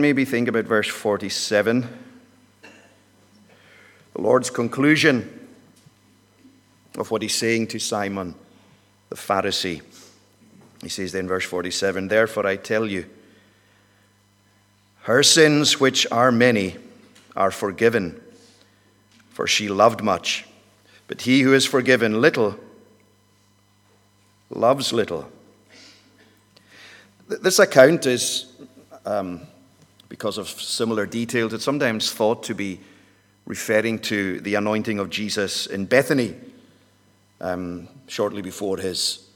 maybe think about verse 47, the Lord's conclusion of what he's saying to Simon the Pharisee. He says then, verse 47 Therefore I tell you, her sins, which are many, are forgiven, for she loved much. But he who is forgiven little loves little. This account is, um, because of similar details, it's sometimes thought to be referring to the anointing of Jesus in Bethany um, shortly before his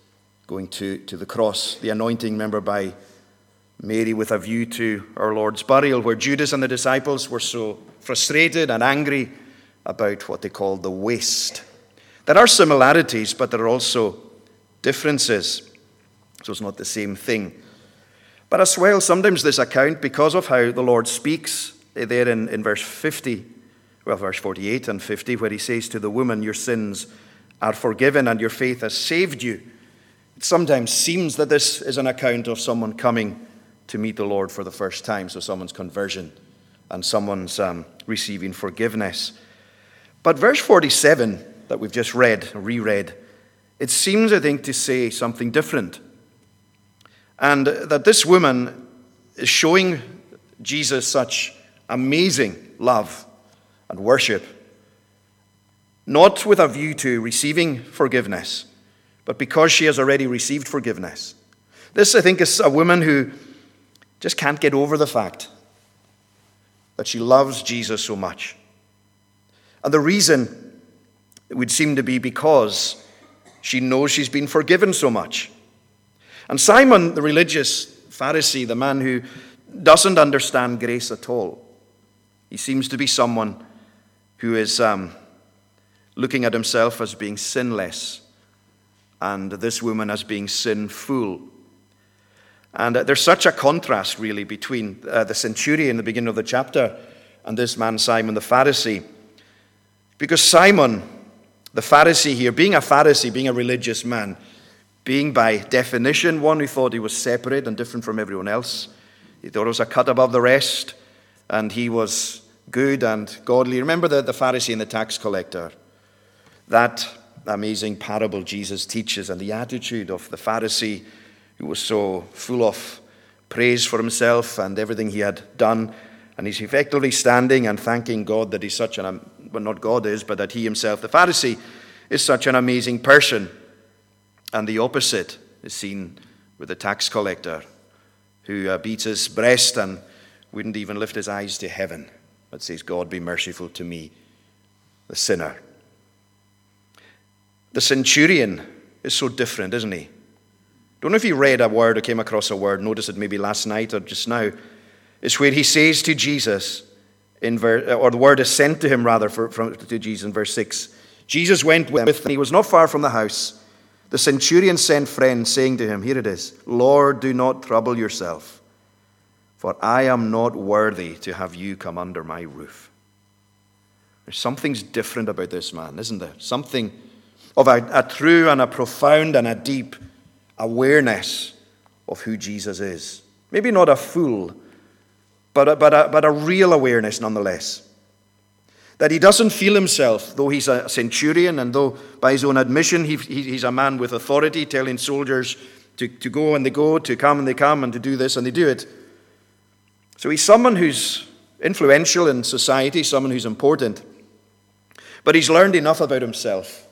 going to, to the cross. The anointing, remember, by Mary with a view to our Lord's burial, where Judas and the disciples were so frustrated and angry about what they called the waste. There are similarities, but there are also differences. So it's not the same thing. But as well, sometimes this account, because of how the Lord speaks eh, there in, in verse 50, well, verse 48 and 50, where he says to the woman, Your sins are forgiven and your faith has saved you. It sometimes seems that this is an account of someone coming to meet the Lord for the first time, so someone's conversion and someone's um, receiving forgiveness. But verse 47 that we've just read, reread, it seems, I think, to say something different. And that this woman is showing Jesus such amazing love and worship, not with a view to receiving forgiveness, but because she has already received forgiveness. This, I think, is a woman who just can't get over the fact that she loves Jesus so much. And the reason would seem to be because she knows she's been forgiven so much. And Simon, the religious Pharisee, the man who doesn't understand grace at all, he seems to be someone who is um, looking at himself as being sinless and this woman as being sinful. And uh, there's such a contrast, really, between uh, the centurion in the beginning of the chapter and this man, Simon the Pharisee. Because Simon, the Pharisee here, being a Pharisee, being a religious man, being by definition one who thought he was separate and different from everyone else, he thought he was a cut above the rest, and he was good and godly. Remember the, the Pharisee and the tax collector? That amazing parable Jesus teaches, and the attitude of the Pharisee who was so full of praise for himself and everything he had done. And he's effectively standing and thanking God that he's such an, well, not God is, but that he himself, the Pharisee, is such an amazing person. And the opposite is seen with the tax collector who uh, beats his breast and wouldn't even lift his eyes to heaven, but says, God be merciful to me, the sinner. The centurion is so different, isn't he? Don't know if you read a word or came across a word, notice it maybe last night or just now. It's where he says to Jesus, in ver- or the word is sent to him rather for, from, to Jesus in verse 6. Jesus went with him, and he was not far from the house. The centurion sent friends, saying to him, Here it is, Lord, do not trouble yourself, for I am not worthy to have you come under my roof. There's something's different about this man, isn't there? Something of a, a true and a profound and a deep awareness of who Jesus is. Maybe not a fool, but a, but a, but a real awareness nonetheless. That he doesn't feel himself, though he's a centurion and though by his own admission he, he, he's a man with authority telling soldiers to, to go and they go, to come and they come, and to do this and they do it. So he's someone who's influential in society, someone who's important. But he's learned enough about himself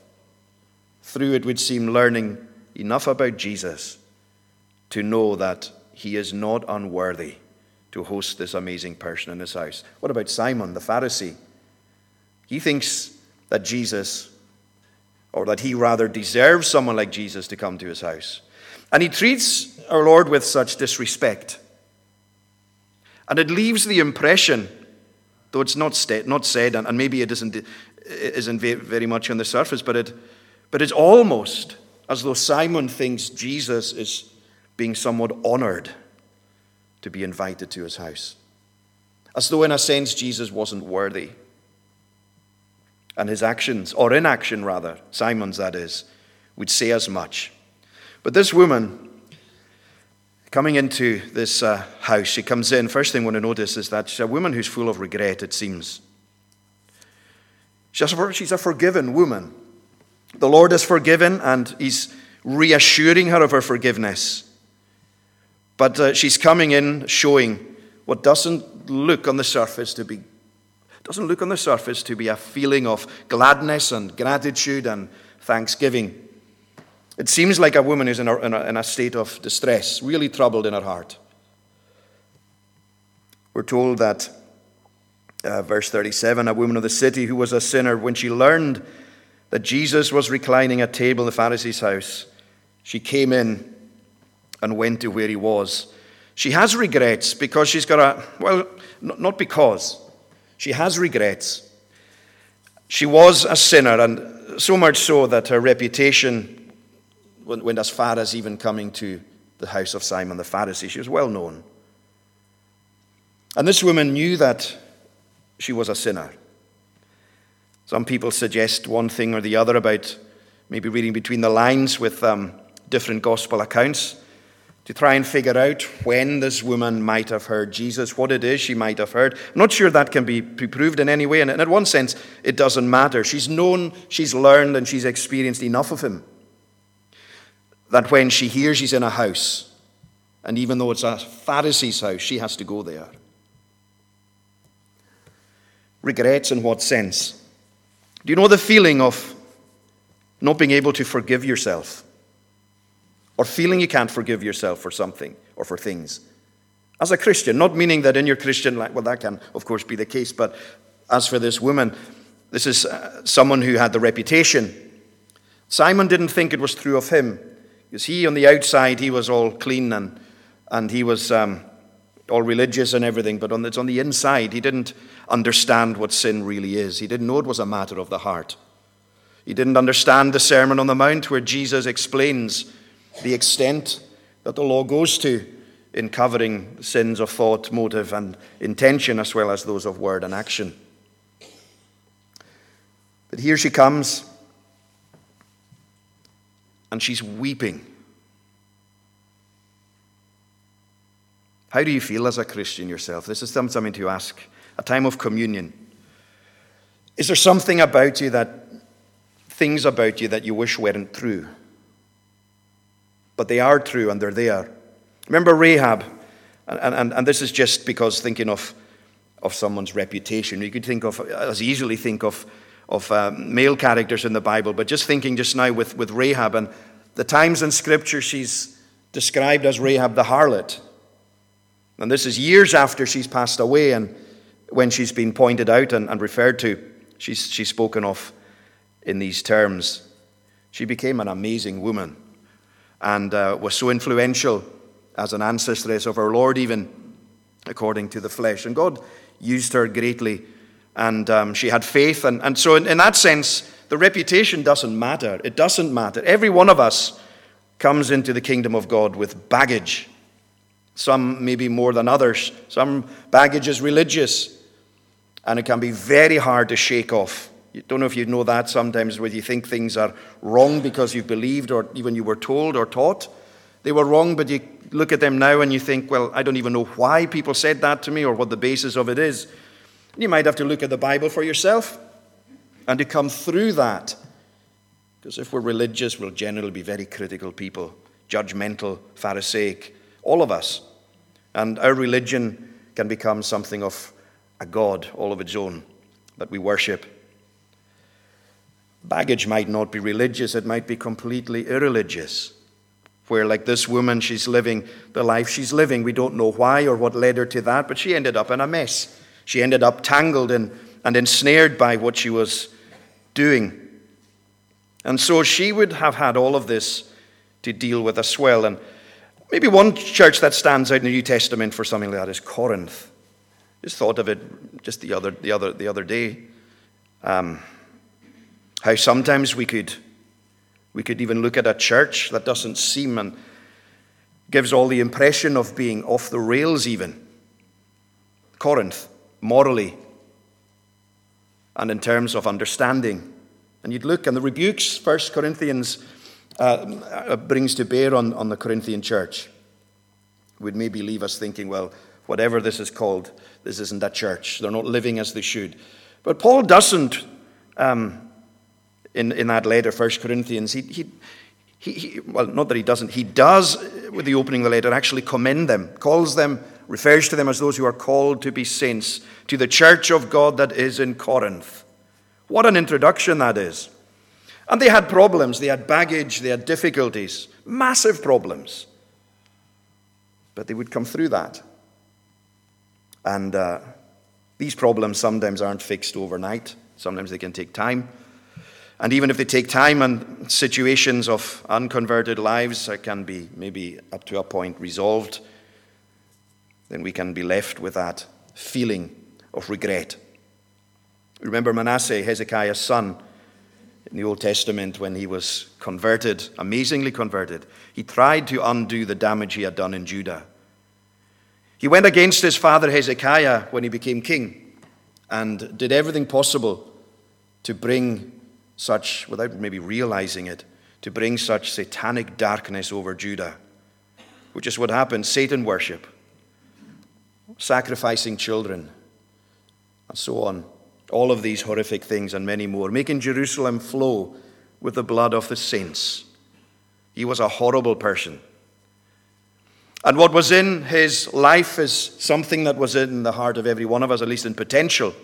through, it would seem, learning enough about Jesus to know that he is not unworthy to host this amazing person in his house. What about Simon, the Pharisee? He thinks that Jesus, or that he rather deserves someone like Jesus to come to his house. And he treats our Lord with such disrespect. And it leaves the impression, though it's not, st- not said, and, and maybe it isn't, isn't very much on the surface, but, it, but it's almost as though Simon thinks Jesus is being somewhat honored to be invited to his house. As though, in a sense, Jesus wasn't worthy. And his actions, or inaction rather, Simon's that is, would say as much. But this woman coming into this uh, house, she comes in. First thing I want to notice is that she's a woman who's full of regret, it seems. She's a, a forgiven woman. The Lord is forgiven, and He's reassuring her of her forgiveness. But uh, she's coming in showing what doesn't look on the surface to be doesn't look on the surface to be a feeling of gladness and gratitude and thanksgiving. It seems like a woman is in a, in a, in a state of distress, really troubled in her heart. We're told that, uh, verse 37, a woman of the city who was a sinner, when she learned that Jesus was reclining at table in the Pharisee's house, she came in and went to where he was. She has regrets because she's got a, well, not because, she has regrets. She was a sinner, and so much so that her reputation went as far as even coming to the house of Simon the Pharisee. She was well known. And this woman knew that she was a sinner. Some people suggest one thing or the other about maybe reading between the lines with um, different gospel accounts to try and figure out when this woman might have heard Jesus, what it is she might have heard. I'm not sure that can be proved in any way, and in one sense, it doesn't matter. She's known, she's learned, and she's experienced enough of him that when she hears he's in a house, and even though it's a Pharisee's house, she has to go there. Regrets in what sense? Do you know the feeling of not being able to forgive yourself? Or feeling you can't forgive yourself for something or for things. As a Christian, not meaning that in your Christian life, well, that can, of course, be the case, but as for this woman, this is uh, someone who had the reputation. Simon didn't think it was true of him, because he, on the outside, he was all clean and, and he was um, all religious and everything, but on the, on the inside, he didn't understand what sin really is. He didn't know it was a matter of the heart. He didn't understand the Sermon on the Mount where Jesus explains the extent that the law goes to in covering sins of thought, motive, and intention, as well as those of word and action. But here she comes, and she's weeping. How do you feel as a Christian yourself? This is something to ask. A time of communion. Is there something about you that, things about you that you wish weren't true? But they are true and they're there. Remember Rahab, and, and, and this is just because thinking of, of someone's reputation. You could think of, as easily think of, of uh, male characters in the Bible, but just thinking just now with, with Rahab and the times in Scripture she's described as Rahab the harlot. And this is years after she's passed away and when she's been pointed out and, and referred to, she's, she's spoken of in these terms. She became an amazing woman and uh, was so influential as an ancestress of our Lord, even according to the flesh. And God used her greatly, and um, she had faith. And, and so, in, in that sense, the reputation doesn't matter. It doesn't matter. Every one of us comes into the kingdom of God with baggage. Some maybe more than others. Some baggage is religious, and it can be very hard to shake off. You don't know if you know that sometimes where you think things are wrong because you've believed or even you were told or taught. They were wrong, but you look at them now and you think, well, I don't even know why people said that to me or what the basis of it is. You might have to look at the Bible for yourself and to come through that. Because if we're religious, we'll generally be very critical people, judgmental, Pharisaic, all of us. And our religion can become something of a God all of its own that we worship. Baggage might not be religious, it might be completely irreligious. Where, like this woman, she's living the life she's living. We don't know why or what led her to that, but she ended up in a mess. She ended up tangled in, and ensnared by what she was doing. And so she would have had all of this to deal with as well. And maybe one church that stands out in the New Testament for something like that is Corinth. Just thought of it just the other, the other, the other day. Um, how sometimes we could, we could even look at a church that doesn't seem and gives all the impression of being off the rails, even. Corinth, morally, and in terms of understanding. And you'd look, and the rebukes First Corinthians uh, uh, brings to bear on, on the Corinthian church. would maybe leave us thinking, well, whatever this is called, this isn't a church. They're not living as they should. But Paul doesn't, um, in, in that letter, 1 Corinthians, he, he, he, he, well, not that he doesn't, he does, with the opening of the letter, actually commend them, calls them, refers to them as those who are called to be saints, to the church of God that is in Corinth. What an introduction that is. And they had problems, they had baggage, they had difficulties, massive problems. But they would come through that. And uh, these problems sometimes aren't fixed overnight, sometimes they can take time. And even if they take time and situations of unconverted lives can be maybe up to a point resolved, then we can be left with that feeling of regret. Remember Manasseh, Hezekiah's son, in the Old Testament when he was converted, amazingly converted. He tried to undo the damage he had done in Judah. He went against his father Hezekiah when he became king and did everything possible to bring such, without maybe realizing it, to bring such satanic darkness over Judah, which is what happened Satan worship, sacrificing children, and so on. All of these horrific things and many more, making Jerusalem flow with the blood of the saints. He was a horrible person. And what was in his life is something that was in the heart of every one of us, at least in potential.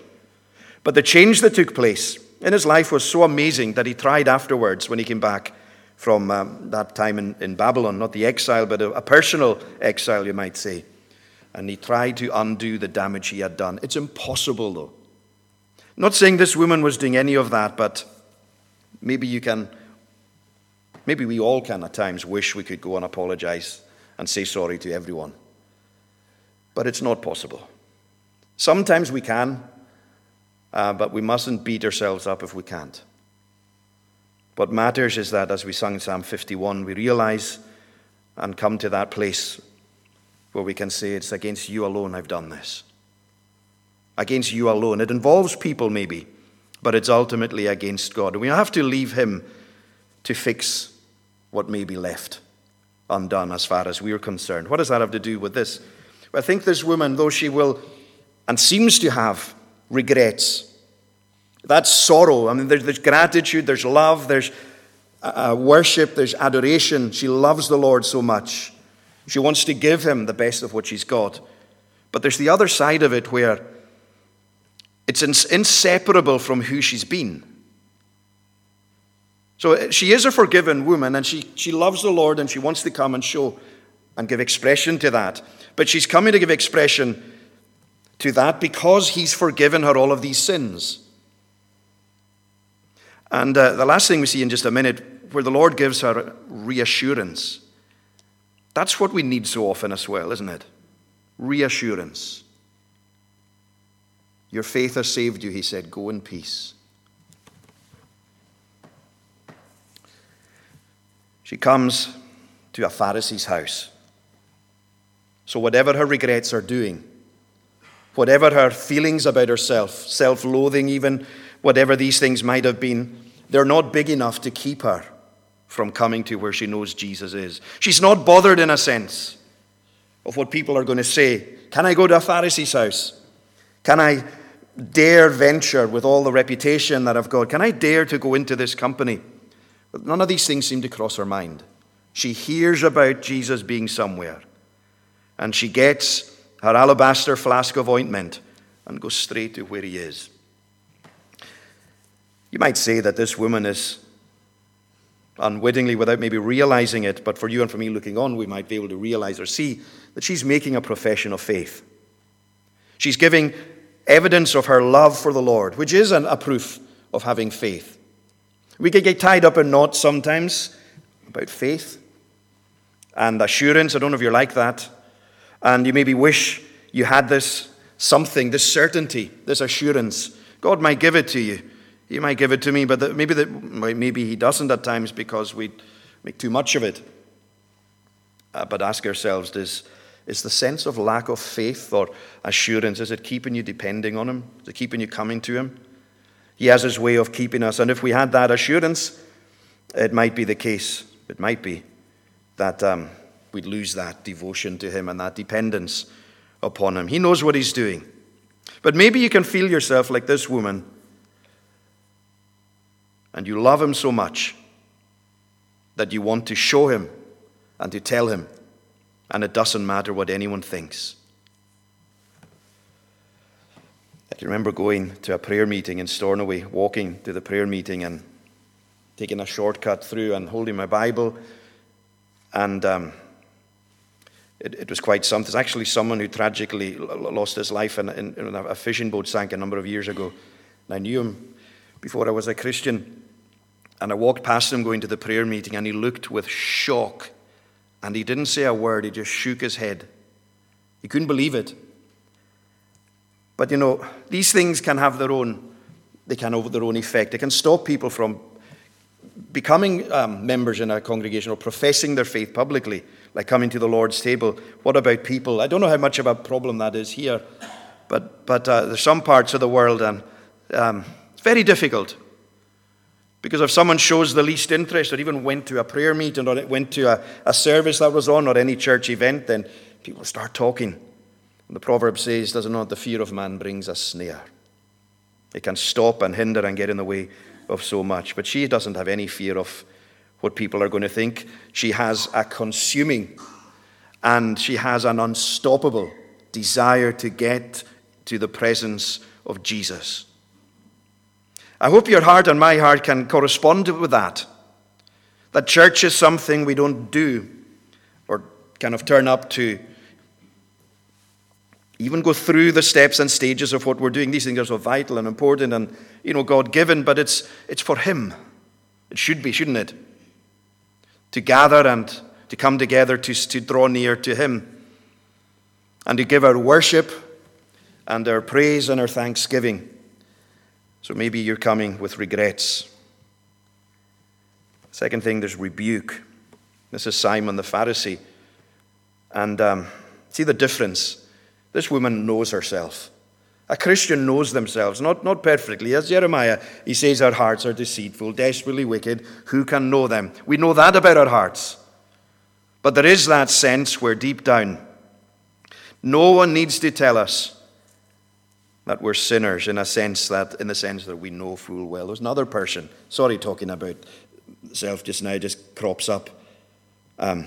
But the change that took place in his life was so amazing that he tried afterwards when he came back from um, that time in, in Babylon, not the exile, but a, a personal exile, you might say. And he tried to undo the damage he had done. It's impossible, though. Not saying this woman was doing any of that, but maybe you can, maybe we all can at times wish we could go and apologize and say sorry to everyone. But it's not possible. Sometimes we can, uh, but we mustn't beat ourselves up if we can't. What matters is that, as we sung Psalm 51, we realize and come to that place where we can say, It's against you alone I've done this against you alone. It involves people, maybe, but it's ultimately against God. We have to leave Him to fix what may be left undone as far as we're concerned. What does that have to do with this? Well, I think this woman, though she will and seems to have regrets, that's sorrow. I mean, there's, there's gratitude, there's love, there's uh, uh worship, there's adoration. She loves the Lord so much. She wants to give him the best of what she's got. But there's the other side of it where it's inseparable from who she's been. So uh, she is a forgiven woman and she, she loves the Lord and she wants to come and show and give expression to that. But she's coming to give expression to that because he's forgiven her all of these sins. And uh, the last thing we see in just a minute, where the Lord gives her reassurance. That's what we need so often as well, isn't it? Reassurance. Your faith has saved you, he said. Go in peace. She comes to a Pharisee's house. So, whatever her regrets are doing, whatever her feelings about herself, self loathing, even whatever these things might have been, they're not big enough to keep her from coming to where she knows Jesus is. She's not bothered, in a sense, of what people are going to say. Can I go to a Pharisee's house? Can I dare venture with all the reputation that I've got? Can I dare to go into this company? But none of these things seem to cross her mind. She hears about Jesus being somewhere, and she gets her alabaster flask of ointment and goes straight to where he is. You might say that this woman is unwittingly, without maybe realizing it, but for you and for me looking on, we might be able to realize or see that she's making a profession of faith. She's giving evidence of her love for the Lord, which is an, a proof of having faith. We can get tied up in knots sometimes about faith and assurance. I don't know if you're like that. And you maybe wish you had this something, this certainty, this assurance. God might give it to you. He might give it to me, but maybe, the, maybe He doesn't at times because we make too much of it. Uh, but ask ourselves does, is the sense of lack of faith or assurance, is it keeping you depending on Him? Is it keeping you coming to Him? He has His way of keeping us. And if we had that assurance, it might be the case, it might be, that um, we'd lose that devotion to Him and that dependence upon Him. He knows what He's doing. But maybe you can feel yourself like this woman, and you love Him so much that you want to show Him and to tell Him, and it doesn't matter what anyone thinks. I can remember going to a prayer meeting in Stornoway, walking to the prayer meeting and taking a shortcut through and holding my Bible. And um, it, it, was quite something. There's actually someone who tragically lost his life in, in, in a fishing boat sank a number of years ago. And I knew him before I was a Christian. And I walked past him going to the prayer meeting, and he looked with shock. And he didn't say a word, he just shook his head. He couldn't believe it. But you know, these things can have their own, they can have their own effect. They can stop people from becoming um, members in a congregation or professing their faith publicly, like coming to the Lord's table. What about people? I don't know how much of a problem that is here, but, but uh, there's some parts of the world, and um, it's very difficult. Because if someone shows the least interest or even went to a prayer meeting or went to a, a service that was on or any church event, then people start talking. The proverb says, Does not the fear of man brings a snare? It can stop and hinder and get in the way of so much. But she doesn't have any fear of what people are going to think. She has a consuming and she has an unstoppable desire to get to the presence of Jesus. I hope your heart and my heart can correspond with that. That church is something we don't do or kind of turn up to even go through the steps and stages of what we're doing. These things are so vital and important and, you know, God given, but it's, it's for Him. It should be, shouldn't it? To gather and to come together to, to draw near to Him and to give our worship and our praise and our thanksgiving. So maybe you're coming with regrets. Second thing, there's rebuke. This is Simon the Pharisee. And um, see the difference this woman knows herself. A Christian knows themselves, not, not perfectly. As Jeremiah, he says, Our hearts are deceitful, desperately wicked. Who can know them? We know that about our hearts. But there is that sense where deep down, no one needs to tell us that we're sinners in a sense that in the sense that we know full well. There's another person, sorry talking about self just now, just crops up. Um,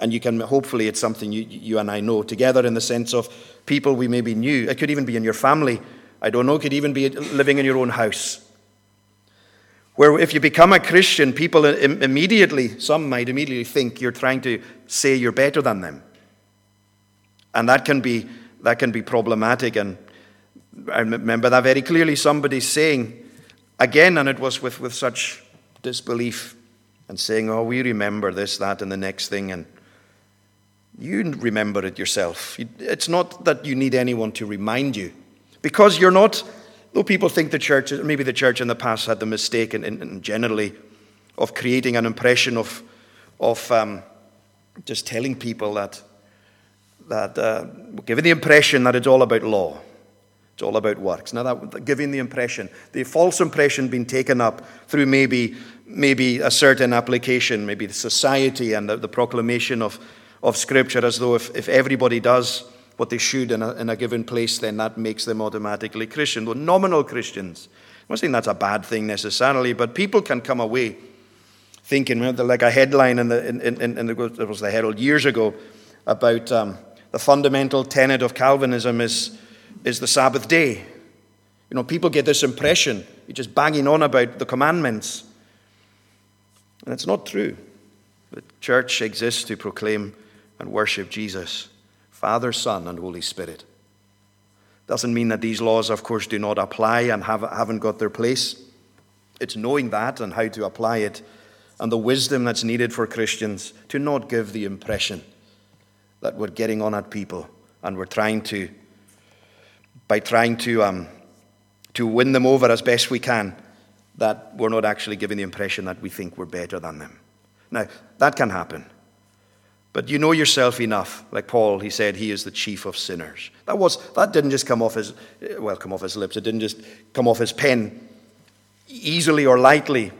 and you can, hopefully, it's something you, you and I know together in the sense of people we maybe knew. It could even be in your family. I don't know, it could even be living in your own house. Where if you become a Christian, people immediately, some might immediately think you're trying to say you're better than them. And that can be, that can be problematic. And I remember that very clearly somebody saying, again, and it was with, with such disbelief, and saying, Oh, we remember this, that, and the next thing. And you remember it yourself. It's not that you need anyone to remind you. Because you're not, though people think the church, maybe the church in the past had the mistake, and, generally, of creating an impression of, of um, just telling people that, that uh, giving the impression that it's all about law. It's all about works. Now, that giving the impression, the false impression being taken up through maybe, maybe a certain application, maybe the society and the, the proclamation of of Scripture as though if, if everybody does what they should in a, in a given place, then that makes them automatically Christian. Though nominal Christians. I'm not saying that's a bad thing necessarily, but people can come away thinking, you know, like a headline in the, in, in, in the, it was the Herald years ago about um, the fundamental tenet of Calvinism is, is the Sabbath day. You know, people get this impression, you're just banging on about the commandments. And it's not true. The church exists to proclaim and worship Jesus, Father, Son, and Holy Spirit. Doesn't mean that these laws, of course, do not apply and have, haven't got their place. It's knowing that and how to apply it and the wisdom that's needed for Christians to not give the impression that we're getting on at people and we're trying to, by trying to, um, to win them over as best we can, that we're not actually giving the impression that we think we're better than them. Now, that can happen. But you know yourself enough. Like Paul, he said he is the chief of sinners. That, was, that didn't just come off his, well, come off his lips. It didn't just come off his pen easily or lightly.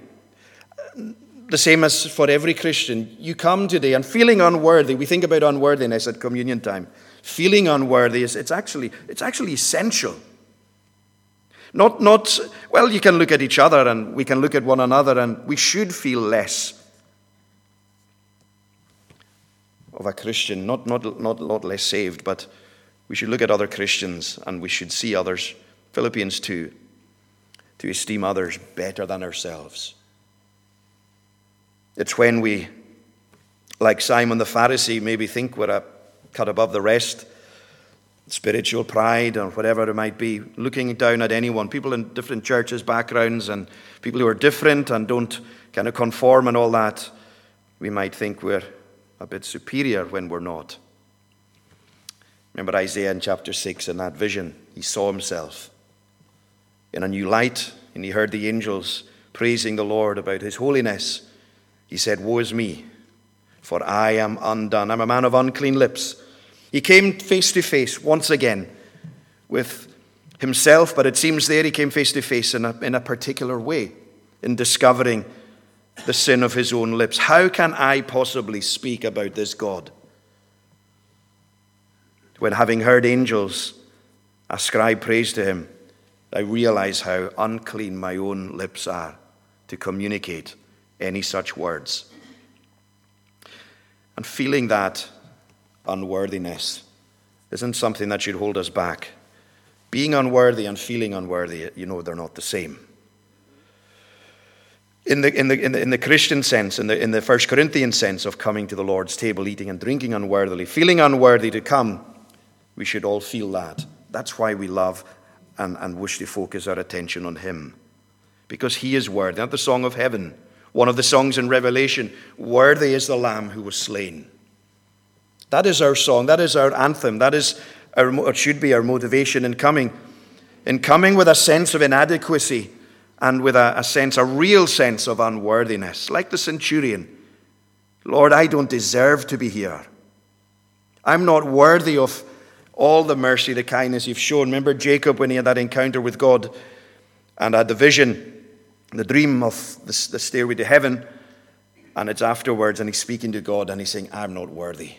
the same as for every Christian. You come today and feeling unworthy. We think about unworthiness at communion time. Feeling unworthy is it's actually it's actually essential. Not not well, you can look at each other and we can look at one another and we should feel less of a Christian, not not not a lot less saved, but we should look at other Christians and we should see others, Philippians 2, to esteem others better than ourselves. It's when we, like Simon the Pharisee, maybe think we're a cut above the rest, spiritual pride or whatever it might be, looking down at anyone, people in different churches, backgrounds, and people who are different and don't kind of conform and all that, we might think we're a bit superior when we're not. Remember Isaiah in chapter 6 in that vision, he saw himself in a new light, and he heard the angels praising the Lord about his holiness. He said, Woe is me, for I am undone. I'm a man of unclean lips. He came face to face once again with himself, but it seems there he came face to face in a, in a particular way in discovering the sin of his own lips. How can I possibly speak about this God? When having heard angels ascribe praise to him, I realize how unclean my own lips are to communicate any such words. And feeling that unworthiness isn't something that should hold us back. Being unworthy and feeling unworthy, you know, they're not the same. In the, in the, in the, in the Christian sense, in the, in the First Corinthian sense of coming to the Lord's table, eating and drinking unworthily, feeling unworthy to come, we should all feel that. That's why we love and, and wish to focus our attention on Him. Because He is worthy. Not the song of heaven one of the songs in Revelation Worthy is the Lamb who was slain. That is our song. That is our anthem. That is our, it should be our motivation in coming. In coming with a sense of inadequacy and with a, a sense, a real sense of unworthiness, like the centurion. Lord, I don't deserve to be here. I'm not worthy of all the mercy, the kindness you've shown. Remember Jacob when he had that encounter with God and had the vision the dream of the, the stairway to heaven, and it's afterwards, and he's speaking to God, and he's saying, I'm not worthy.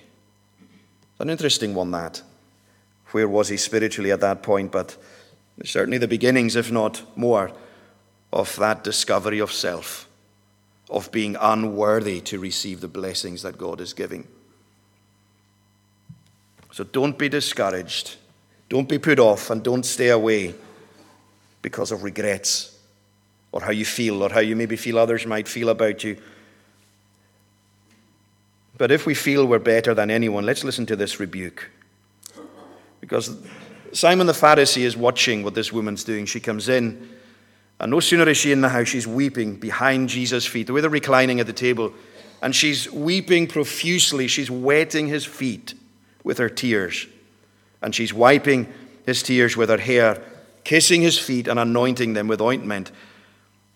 It's an interesting one, that. Where was he spiritually at that point? But certainly the beginnings, if not more, of that discovery of self, of being unworthy to receive the blessings that God is giving. So don't be discouraged. Don't be put off, and don't stay away because of regrets or how you feel, or how you maybe feel others might feel about you. But if we feel we're better than anyone, let's listen to this rebuke. Because Simon the Pharisee is watching what this woman's doing. She comes in, and no sooner is she in the house, she's weeping behind Jesus' feet, the way they're reclining at the table. And she's weeping profusely. She's wetting his feet with her tears. And she's wiping his tears with her hair, kissing his feet and anointing them with ointment.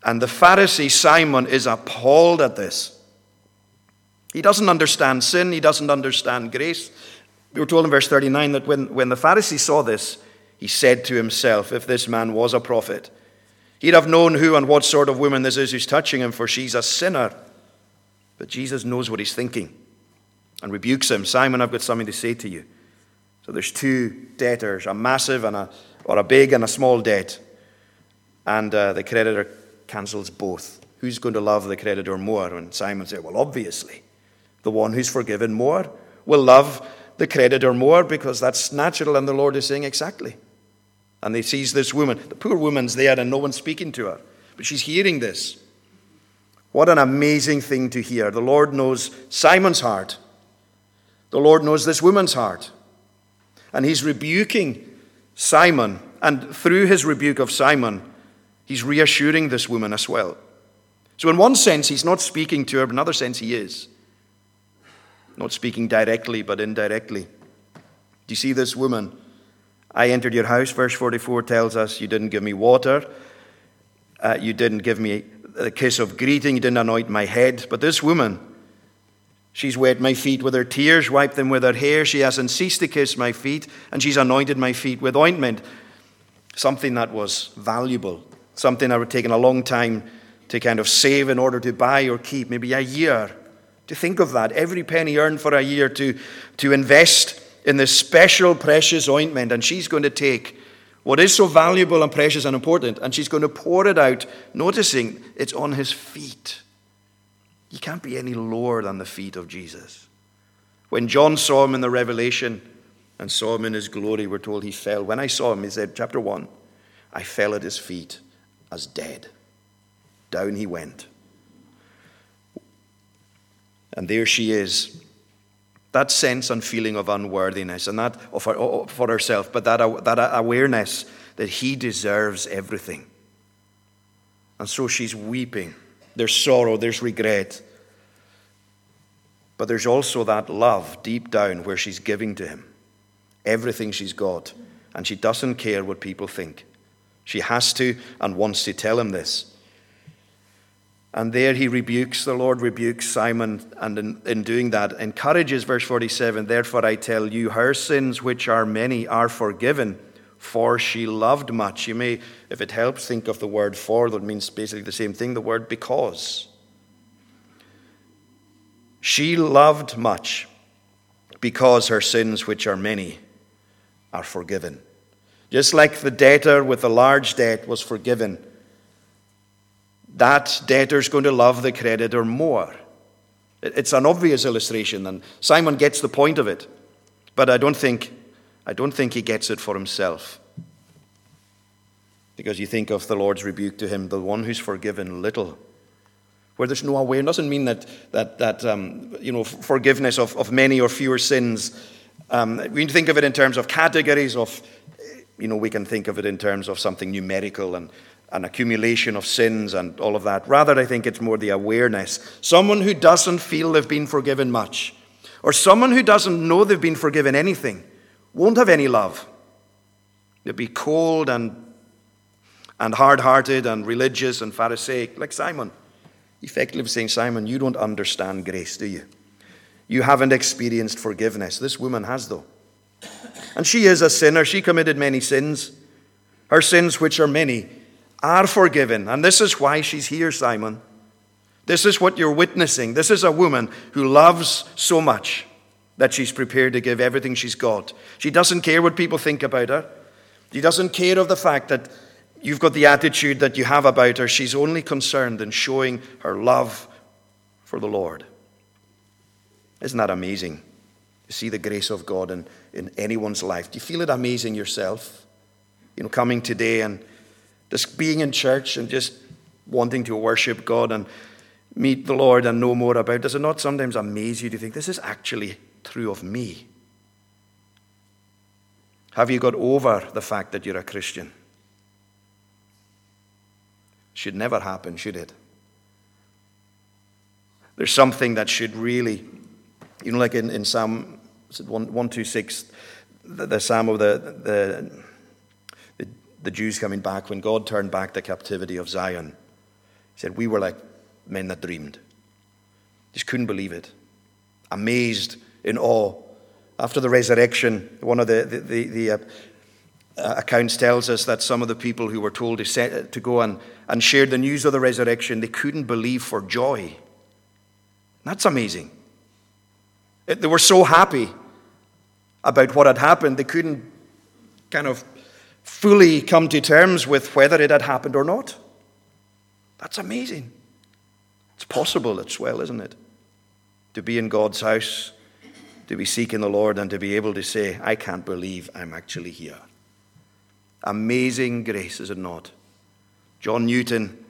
And the Pharisee Simon is appalled at this. He doesn't understand sin, he doesn't understand grace. We were told in verse 39 that when, when the Pharisee saw this, he said to himself, If this man was a prophet, he'd have known who and what sort of woman this is who's touching him, for she's a sinner. But Jesus knows what he's thinking and rebukes him. Simon, I've got something to say to you. So there's two debtors, a massive and a, or a big and a small debt. And uh, the creditor cancels both. Who's going to love the creditor more? And Simon said, Well, obviously, the one who's forgiven more will love the creditor more because that's natural, and the Lord is saying exactly. And he sees this woman. The poor woman's there, and no one's speaking to her, but she's hearing this. What an amazing thing to hear. The Lord knows Simon's heart, the Lord knows this woman's heart. And he's rebuking Simon. And through his rebuke of Simon, He's reassuring this woman as well. So, in one sense, he's not speaking to her, but in another sense, he is. Not speaking directly, but indirectly. Do you see this woman? I entered your house, verse 44 tells us, You didn't give me water. Uh, you didn't give me a kiss of greeting. You didn't anoint my head. But this woman, she's wet my feet with her tears, wiped them with her hair. She hasn't ceased to kiss my feet, and she's anointed my feet with ointment. Something that was valuable something that would taken a long time to kind of save in order to buy or keep, maybe a year. To think of that, every penny earned for a year to, to invest in this special, precious ointment. And she's going to take what is so valuable and precious and important, and she's going to pour it out, noticing it's on his feet. You can't be any lower than the feet of Jesus. When John saw him in the Revelation and saw him in his glory, we're told he fell. When I saw him, he said, chapter 1, I fell at his feet as dead. Down he went. And there she is. That sense and feeling of unworthiness, and that for, for herself, but that, uh, that awareness that he deserves everything. And so she's weeping. There's sorrow, there's regret. But there's also that love deep down where she's giving to him everything she's got, and she doesn't care what people think. She has to and wants to tell him this. And there he rebukes, the Lord rebukes Simon, and in, in, doing that, encourages, verse 47 Therefore I tell you, her sins, which are many, are forgiven, for she loved much. You may, if it helps, think of the word for, that means basically the same thing, the word because. She loved much because her sins, which are many, are forgiven. Just like the debtor with the large debt was forgiven that debtor's going to love the creditor more. It's an obvious illustration, and Simon gets the point of it. But I don't think, I don't think he gets it for himself. Because you think of the Lord's rebuke to him, the one who's forgiven little. Where there's no awareness doesn't mean that, that, that um, you know, forgiveness of, of many or fewer sins. Um, we think of it in terms of categories of, you know, we can think of it in terms of something numerical and an accumulation of sins and all of that. Rather, I think it's more the awareness. Someone who doesn't feel they've been forgiven much, or someone who doesn't know they've been forgiven anything, won't have any love. They'll be cold and, and hard hearted and religious and Pharisaic, like Simon. Effectively saying, Simon, you don't understand grace, do you? You haven't experienced forgiveness. This woman has, though. And she is a sinner. She committed many sins. Her sins, which are many, are forgiven. And this is why she's here, Simon. This is what you're witnessing. This is a woman who loves so much that she's prepared to give everything she's got. She doesn't care what people think about her. She doesn't care of the fact that you've got the attitude that you have about her. She's only concerned in showing her love for the Lord. Isn't that amazing? To see the grace of God in, in anyone's life. Do you feel it amazing yourself? You know, coming today and just being in church and just wanting to worship God and meet the Lord and know more about, does it not sometimes amaze you to think this is actually true of me? Have you got over the fact that you're a Christian? Should never happen, should it? There's something that should really, you know, like in, in Psalm 126, the, the Psalm of the, the the Jews coming back, when God turned back the captivity of Zion, he said, We were like men that dreamed. Just couldn't believe it. Amazed, in awe. After the resurrection, one of the, the, the, the uh, uh, accounts tells us that some of the people who were told to, set, to go and, and share the news of the resurrection, they couldn't believe for joy. That's amazing. It, they were so happy about what had happened, they couldn't kind of fully come to terms with whether it had happened or not. That's amazing. It's possible as well, isn't it? To be in God's house, to be seeking the Lord, and to be able to say, I can't believe I'm actually here. Amazing grace, is it not? John Newton,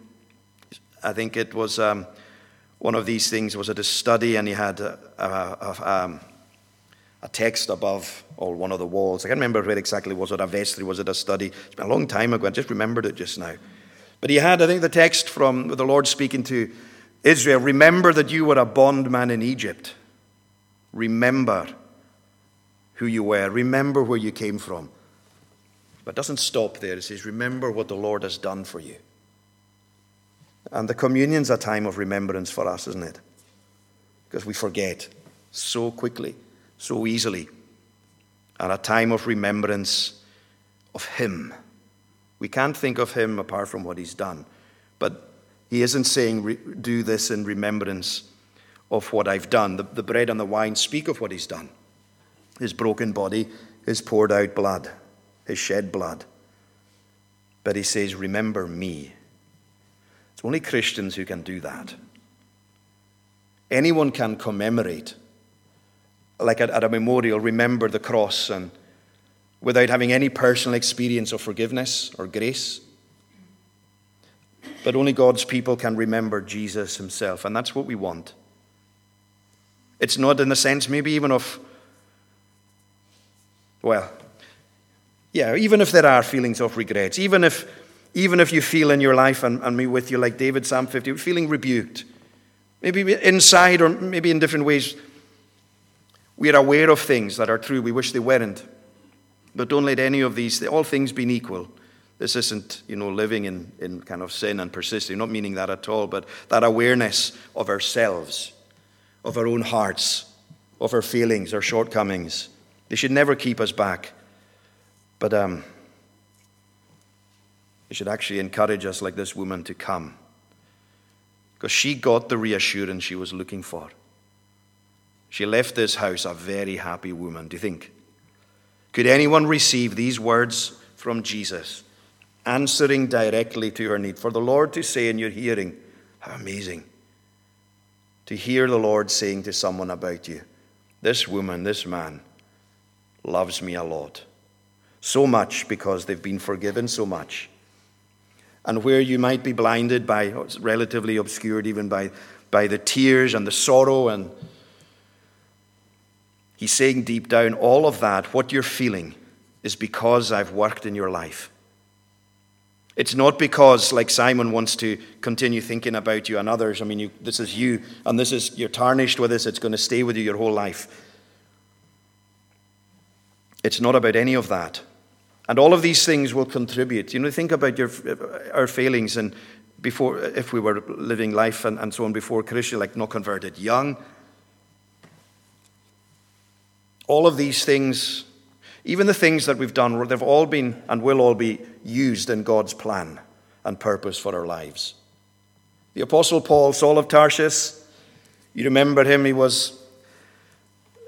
I think it was um, one of these things, was at a study, and he had a, a, a, um, a text above or one of the walls. I can't remember where exactly was it a vestry, was it a study? It's been a long time ago. I just remembered it just now. But he had, I think, the text from the Lord speaking to Israel Remember that you were a bondman in Egypt. Remember who you were. Remember where you came from. But it doesn't stop there. It says, Remember what the Lord has done for you. And the communion's a time of remembrance for us, isn't it? Because we forget so quickly so easily, at a time of remembrance of Him. We can't think of Him apart from what He's done, but He isn't saying, do this in remembrance of what I've done. The, the bread and the wine speak of what he's done his broken body, his poured out blood, his shed blood. But he says, Remember me. It's only Christians who can do that. Anyone can commemorate, like at, at a memorial, remember the cross and without having any personal experience of forgiveness or grace. But only God's people can remember Jesus himself, and that's what we want. It's not in the sense, maybe even of, well, yeah, even if there are feelings of regrets, even if, even if you feel in your life, and, and me with you, like David, Psalm 50, feeling rebuked, maybe inside or maybe in different ways, we are aware of things that are true. We wish they weren't. But don't let any of these, all things being equal, this isn't, you know, living in, in kind of sin and persisting, not meaning that at all, but that awareness of ourselves, of our own hearts, of our feelings, our shortcomings. They should never keep us back. But um, they should actually encourage us, like this woman, to come. Because she got the reassurance she was looking for. She left this house a very happy woman. Do you think? Could anyone receive these words from Jesus, answering directly to her need? For the Lord to say in your hearing, how amazing. To hear the Lord saying to someone about you, this woman, this man, loves me a lot. So much because they've been forgiven so much. And where you might be blinded by, relatively obscured even by, by the tears and the sorrow and He's saying deep down, all of that, what you're feeling, is because I've worked in your life. It's not because, like Simon wants to continue thinking about you and others. I mean, you, this is you, and this is you're tarnished with this. It's going to stay with you your whole life. It's not about any of that, and all of these things will contribute. You know, think about your our failings and before, if we were living life and, and so on before Christian, like not converted, young, all of these things, even the things that we've done, they've all been and will all be used in God's plan and purpose for our lives. The Apostle Paul, Saul of Tarsus, you remember him, he was,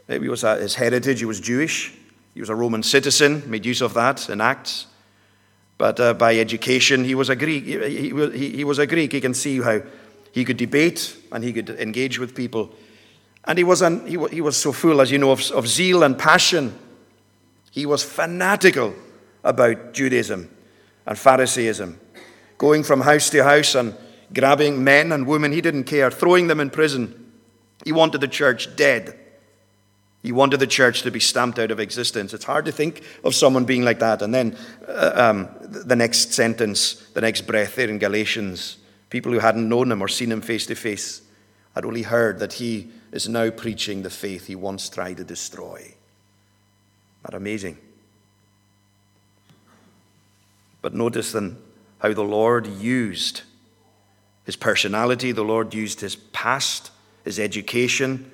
he was his heritage, he was Jewish. He was a Roman citizen, made use of that in Acts. But uh, by education, he was a Greek. He, he, he was a Greek. He can see how he could debate and he could engage with people and he was, an, he, he was so full, as you know, of, of zeal and passion. He was fanatical about Judaism and Pharisaism, going from house to house and grabbing men and women. He didn't care, throwing them in prison. He wanted the church dead. He wanted the church to be stamped out of existence. It's hard to think of someone being like that. And then uh, um, the next sentence, the next breath there in Galatians, people who hadn't known him or seen him face to face had only heard that he is now preaching the faith he once tried to destroy. That amazing. But notice then how the Lord used his personality, the Lord used his past, his education,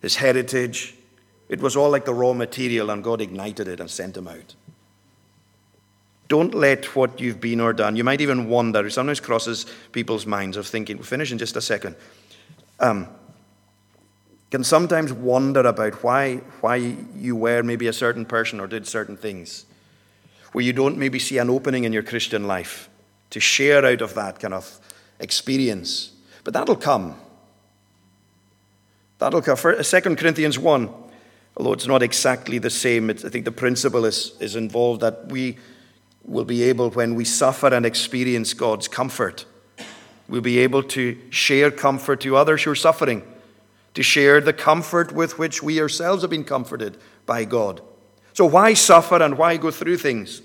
his heritage. It was all like the raw material, and God ignited it and sent him out. Don't let what you've been or done, you might even wonder, it sometimes crosses people's minds of thinking, we'll finish in just a second. Um, can sometimes wonder about why, why you were maybe a certain person or did certain things, where you don't maybe see an opening in your Christian life to share out of that kind of experience. But that'll come. That'll come. For uh, 2 Corinthians 1, although it's not exactly the same, I think the principle is, is involved that we will be able, when we suffer and experience God's comfort, we'll be able to share comfort to others who are suffering to share the comfort with which we ourselves have been comforted by God. So, why suffer and why go through things?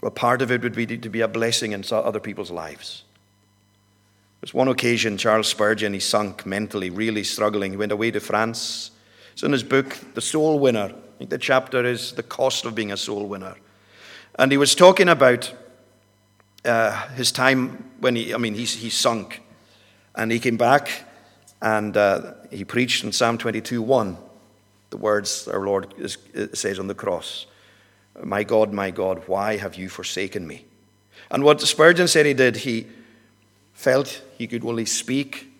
Well, part of it would be to be a blessing in other people's lives. There's one occasion, Charles Spurgeon, he sunk mentally, really struggling. He went away to France. It's in his book, The Soul Winner. I think the chapter is The Cost of Being a Soul Winner. And he was talking about uh, his time when he, I mean, he, he sunk. And he came back and uh, he preached in Psalm 22 1, the words our Lord is, says on the cross My God, my God, why have you forsaken me? And what Spurgeon said he did, he, felt he could only speak,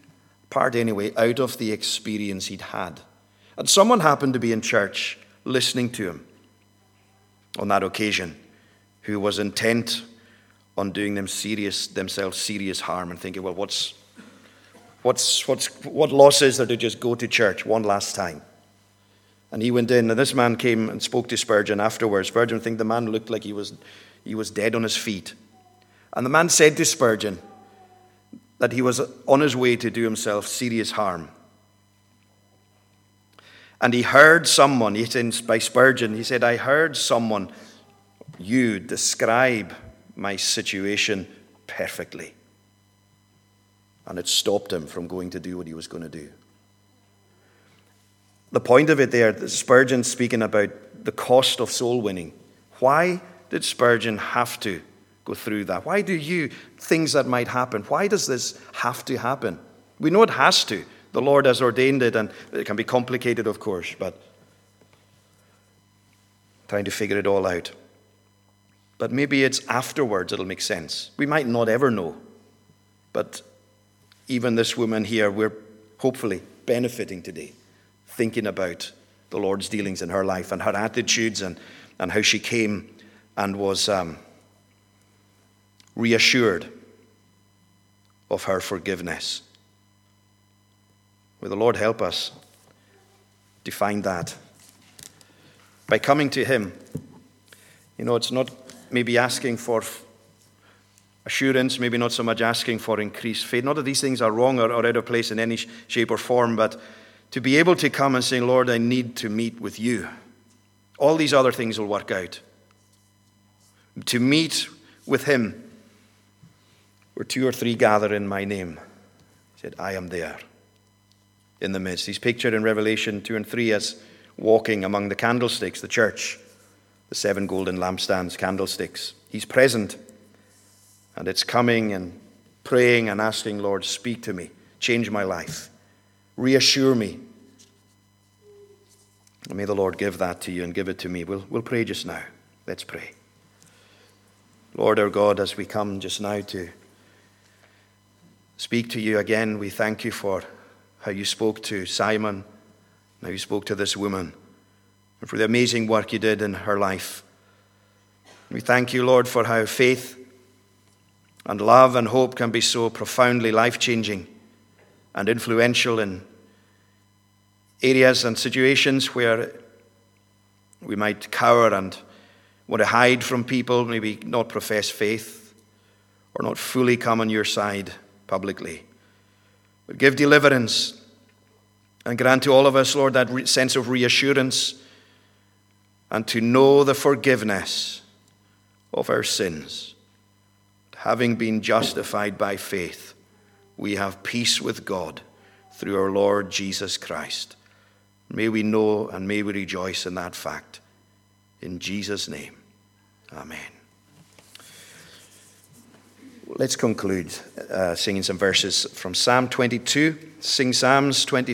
part anyway, out of the experience he'd had. And someone happened to be in church listening to him on that occasion who was intent on doing them serious, themselves serious harm and thinking, well, what's, what's, what's, what loss is there to just go to church one last time? And he went in, and this man came and spoke to Spurgeon afterwards. Spurgeon think the man looked like he was, he was dead on his feet. And the man said to Spurgeon that he was on his way to do himself serious harm. And he heard someone, he said by Spurgeon, he said, I heard someone, you, describe my situation perfectly. And it stopped him from going to do what he was going to do. The point of it there, Spurgeon speaking about the cost of soul winning. Why did Spurgeon have to go through that? Why do you, things that might happen, why does this have to happen? We know it has to. The Lord has ordained it, and it can be complicated, of course, but trying to figure it all out. But maybe it's afterwards it'll make sense. We might not ever know. But even this woman here, we're hopefully benefiting today, thinking about the Lord's dealings in her life and her attitudes and, and how she came and was um, reassured of her forgiveness. May the Lord help us to find that. By coming to Him, you know, it's not maybe asking for assurance, maybe not so much asking for increased faith. Not that these things are wrong or, or out of place in any shape or form, but to be able to come and say, Lord, I need to meet with you. All these other things will work out. To meet with Him, where two or three gather in my name, He said, I am there in the midst. He's pictured in Revelation 2 and 3 as walking among the candlesticks, the church, the seven golden lampstands, candlesticks. He's present, and it's coming and praying and asking, Lord, speak to me, change my life, reassure me. And may the Lord give that to you and give it to me. We'll, we'll pray just now. Let's pray. Lord our God, as we come just now to speak to you again, we thank you for how you spoke to Simon, how you spoke to this woman, and for the amazing work you did in her life. We thank you, Lord, for how faith and love and hope can be so profoundly life changing and influential in areas and situations where we might cower and want to hide from people, maybe not profess faith or not fully come on your side publicly. But give deliverance and grant to all of us, Lord, that sense of reassurance and to know the forgiveness of our sins. Having been justified by faith, we have peace with God through our Lord Jesus Christ. May we know and may we rejoice in that fact. In Jesus' name, Amen. Let's conclude uh, singing some verses from Psalm 22. Sing Psalms 22.